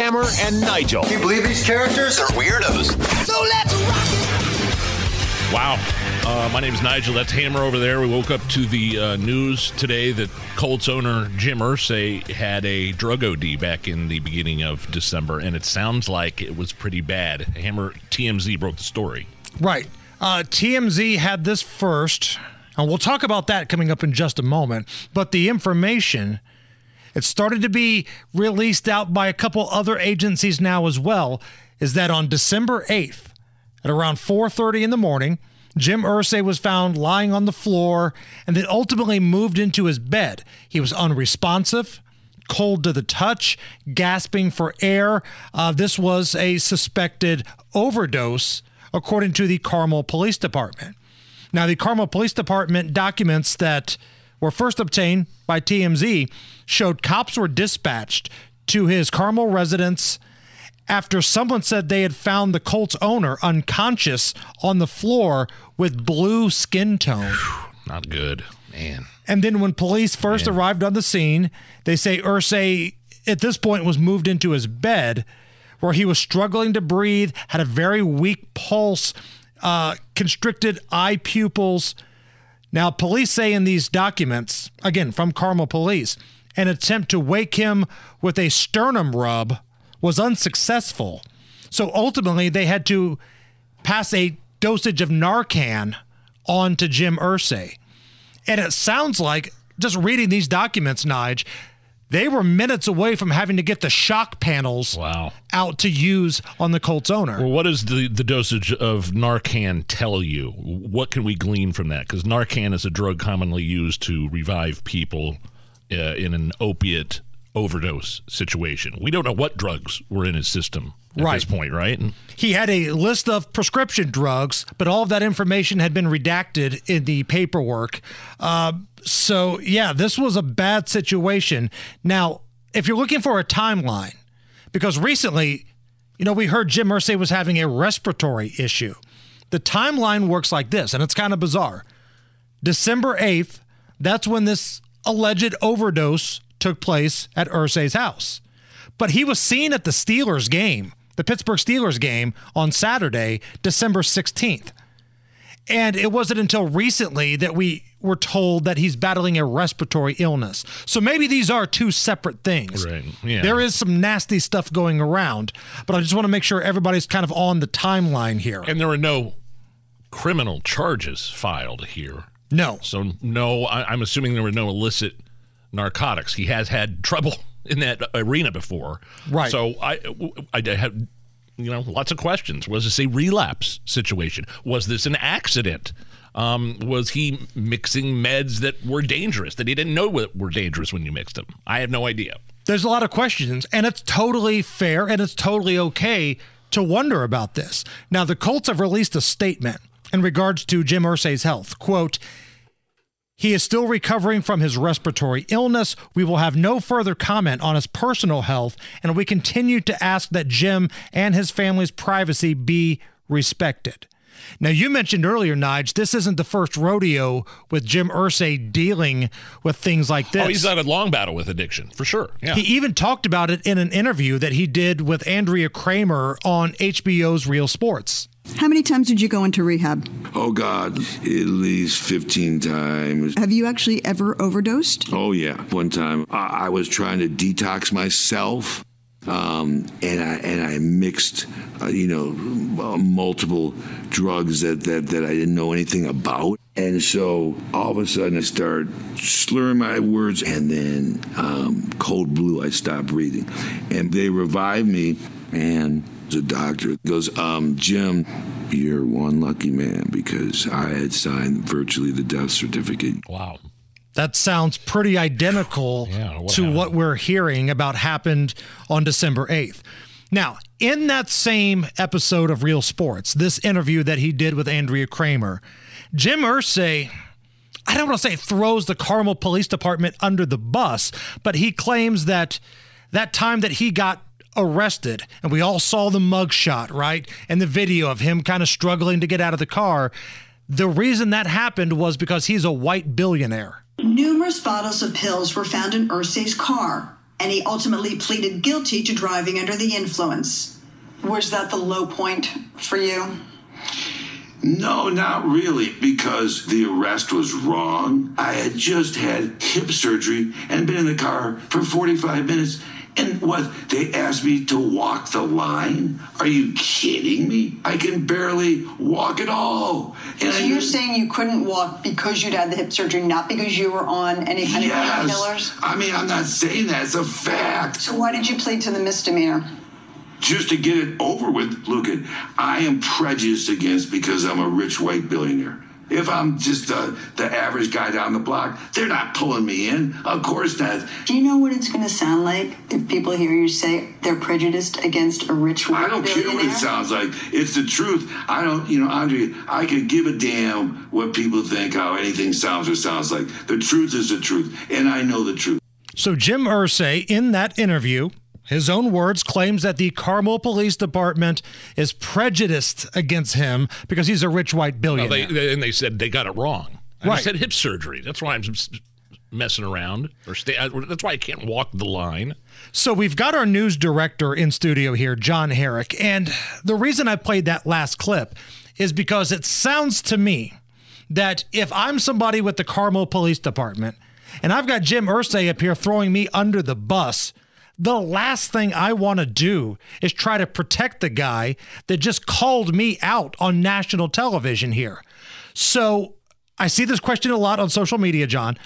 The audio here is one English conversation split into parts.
Hammer, and Nigel. Can you believe these characters are weirdos? So let's rock. Wow. Uh, my name is Nigel. That's Hammer over there. We woke up to the uh, news today that Colts owner Jim Irsay had a drug OD back in the beginning of December, and it sounds like it was pretty bad. Hammer TMZ broke the story. Right. Uh, TMZ had this first, and we'll talk about that coming up in just a moment. But the information, it started to be released out by a couple other agencies now as well, is that on December 8th at around 4:30 in the morning, Jim Irsay was found lying on the floor and then ultimately moved into his bed. He was unresponsive, cold to the touch, gasping for air. Uh, this was a suspected overdose, according to the Carmel Police Department. Now, the Carmel Police Department documents that were first obtained by TMZ showed cops were dispatched to his Carmel residence after someone said they had found the Colts owner unconscious on the floor with blue skin tone. Not good, man. And then when police first Man. arrived on the scene, they say Irsay at this point was moved into his bed where he was struggling to breathe, had a very weak pulse, uh, constricted eye pupils. Now, police say in these documents, again from Carmel Police, an attempt to wake him with a sternum rub was unsuccessful. So ultimately, they had to pass a dosage of Narcan on to Jim Irsay. And it sounds like, just reading these documents, Nige, they were minutes away from having to get the shock panels Wow. out to use on the Colts owner. Well, what does the, the dosage of Narcan tell you? What can we glean from that? Because Narcan is a drug commonly used to revive people uh, in an opiate overdose situation. We don't know what drugs were in his system at Right. this point, right? He had a list of prescription drugs, but all of that information had been redacted in the paperwork. Uh, so, yeah, this was a bad situation. Now, if you're looking for a timeline, because recently, you know, we heard Jim Irsay was having a respiratory issue. The timeline works like this, and it's kind of bizarre. December 8th, that's when this alleged overdose took place at Irsay's house. But he was seen at the Steelers game, the Pittsburgh Steelers game on Saturday, December 16th. And it wasn't until recently that we were told that he's battling a respiratory illness. So maybe these are two separate things. Right, yeah. There is some nasty stuff going around, but I just want to make sure everybody's kind of on the timeline here. And there were no criminal charges filed here. no. So, no, I, I'm assuming there were no illicit narcotics. He has had trouble in that arena before. Right. So, I, I have, you know, lots of questions. Was this a relapse situation? Was this an accident? Um, was he mixing meds that were dangerous that he didn't know what were dangerous when you mixed them? I have no idea. there's a lot of questions, and it's totally fair and it's totally okay to wonder about this. Now, the Colts have released a statement in regards to Jim Irsay's health. Quote, he is still recovering from his respiratory illness. We will have no further comment on his personal health, and we continue to ask that Jim and his family's privacy be respected. Now, you mentioned earlier, Nige, this isn't the first rodeo with Jim Irsay dealing with things like this. Oh, he's had a long battle with addiction for sure. Yeah. He even talked about it in an interview that he did with Andrea Kremer on HBO's Real Sports. How many times did you go into rehab? Oh God, at least 15 times. Have you actually ever overdosed? Oh yeah, one time I, I was trying to detox myself, um, and I and I mixed, uh, you know, multiple drugs that, that that I didn't know anything about, and so all of a sudden I start slurring my words, and then um, cold blue, I stopped breathing, and they revived me, and the doctor goes, um, Jim, you're one lucky man because I had signed virtually the death certificate. wow. That sounds pretty identical Yeah, what to happened? what we're hearing about happened on December 8th. Now, in that same episode of Real Sports, this interview that he did with Andrea Kremer, Jim Irsay, I don't want to say throws the Carmel Police Department under the bus, but he claims that that time that he got arrested and we all saw the mugshot, right? And the video of him kind of struggling to get out of the car. The reason that happened was because he's a white billionaire. Numerous bottles of pills were found in Irsay's car. and he ultimately pleaded guilty to driving under the influence. Was that the low point for you? No, not really, because the arrest was wrong. I had just had hip surgery and been in the car for 45 minutes. And what? They asked me to walk the line? Are you kidding me? I can barely walk at all. And So you're saying you couldn't walk because you'd had the hip surgery, not because you were on any kind of yes. painkillers? I mean, I'm not saying that. It's a fact. So why did you plead to the misdemeanor? just to get it over with, at I am prejudiced against because I'm a rich white billionaire. If I'm just uh, the average guy down the block, they're not pulling me in. Of course not. Do you know what it's going to sound like if people hear you say they're prejudiced against a rich white I don't care what it sounds like. It's the truth. I don't, you know, Andre, I could give a damn what people think, how anything sounds or sounds like. The truth is the truth, and I know the truth. So Jim Irsay, in that interview, his own words, claims that the Carmel Police Department is prejudiced against him because he's a rich white Well, billionaire. they, they- and they said they got it wrong. I Right. said hip surgery. That's why I'm messing around. Or stay, I- uh, that's why I can't walk the line. So we've got our news director in studio here, John Herrick. And the reason I played that last clip is because it sounds to me that if I'm somebody with the Carmel Police Department and I've got Jim Irsay up here throwing me under the bus, the last thing I want to do is try to protect the guy that just called me out on national television here. So I see this question a lot on social media, John.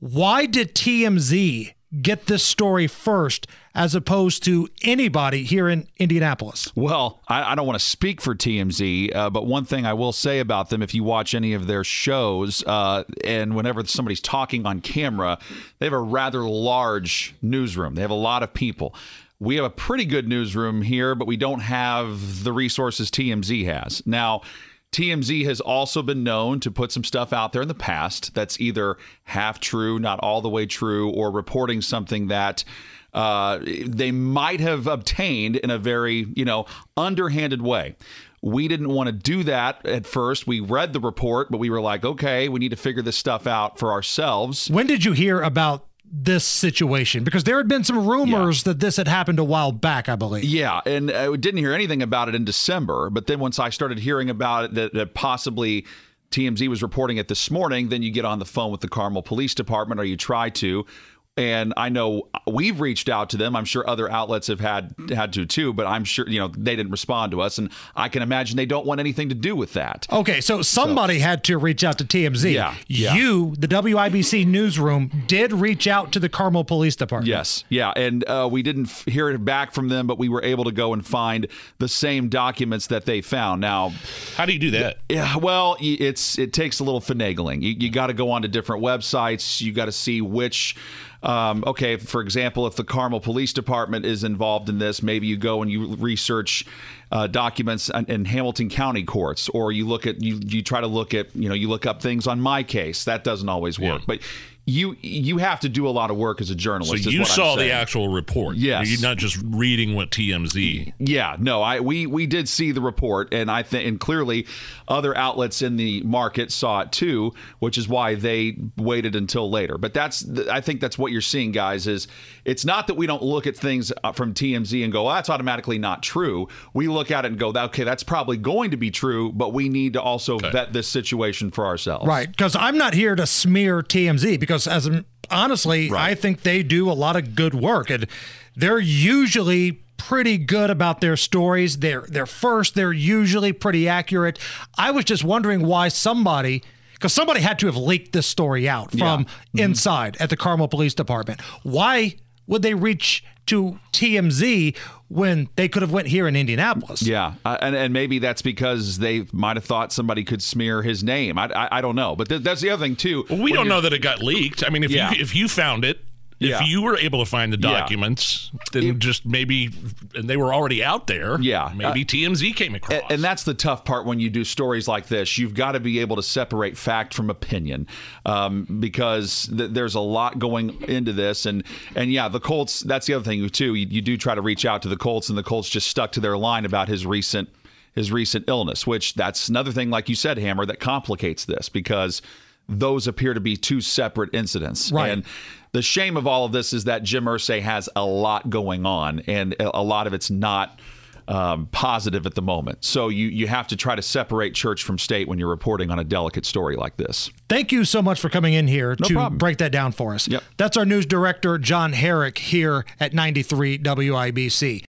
Why did TMZ get this story first as opposed to anybody here in Indianapolis? Well, I, I don't want to speak for TMZ, uh, but one thing I will say about them if you watch any of their shows, uh, and whenever somebody's talking on camera, they have a rather large newsroom. They have a lot of people. We have a pretty good newsroom here, but we don't have the resources TMZ has. Now, TMZ has also been known to put some stuff out there in the past that's either half true, not all the way true, or reporting something that uh, they might have obtained in a very, you know, underhanded way. We didn't want to do that at first. We read the report, but we were like, okay, we need to figure this stuff out for ourselves. When did you hear about this situation? Because there had been some rumors that this had happened a while back, I believe. Yeah, and I didn't hear anything about it in December. But then once I started hearing about it, that, that possibly TMZ was reporting it this morning, then you get on the phone with the Carmel Police Department, or you try to. And I know we've reached out to them. I'm sure other outlets have had had to too, but I'm sure you know they didn't respond to us, and I can imagine they don't want anything to do with that. Okay, so somebody had to reach out to TMZ. Yeah, yeah. You, the WIBC newsroom, did reach out to the Carmel Police Department. Yes, yeah, and uh, we didn't f- hear it back from them, but we were able to go and find the same documents that they found. Now, How do you do that? Yeah, well, it's it takes a little finagling. You, you got to go onto different websites. You got to see which. Um, okay, for example, if the Carmel Police Department is involved in this, maybe you go and you research uh, documents in, in Hamilton County courts, or you look at you you try to look at you know you look up things on my case. That doesn't always work, Yeah. but you you have to do a lot of work as a journalist. So is you what I'm saw the actual report. Yes. You're not just reading what TMZ. Yeah, no, I we we did see the report, and I think and clearly other outlets in the market saw it too, which is why they waited until later. But that's the- I think that's what you're seeing, guys. Is it's not that we don't look at things uh, from TMZ and go, oh, that's automatically not true. We look at it and go, okay, that's probably going to be true, but we need to also vet this situation for ourselves. Right, because I'm not here to smear TMZ because as honestly, Right. I think they do a lot of good work and they're usually pretty good about their stories. They're they're first, they're usually pretty accurate. I was just wondering why somebody because somebody had to have leaked this story out from mm-hmm. inside at the Carmel Police Department. Why would they reach to TMZ when they could have went here in Indianapolis? Yeah, uh, and and maybe that's because they might have thought somebody could smear his name. I I, I don't know, but th- that's the other thing too. Well, we don't know that it got leaked. I mean, if Yeah. you if you found it, if Yeah. you were able to find the Yeah. documents, then just maybe, and they were already out there. Yeah. maybe TMZ came across. And, and that's the tough part when you do stories like this. You've got to be able to separate fact from opinion, um, because th- there's a lot going into this. And and yeah, the Colts. That's the other thing too. You, you do try to reach out to the Colts, and the Colts just stuck to their line about his recent his recent illness, which that's another thing, like you said, Hammer, that complicates this because those appear to be two separate incidents. Right. And the shame of all of this is that Jim Irsay has a lot going on, and a lot of it's not um, positive at the moment. So you you have to try to separate church from state when you're reporting on a delicate story like this. Thank you so much for coming in here No to problem. break that down for us. Yep. That's our news director, John Herrick, here at 93 WIBC.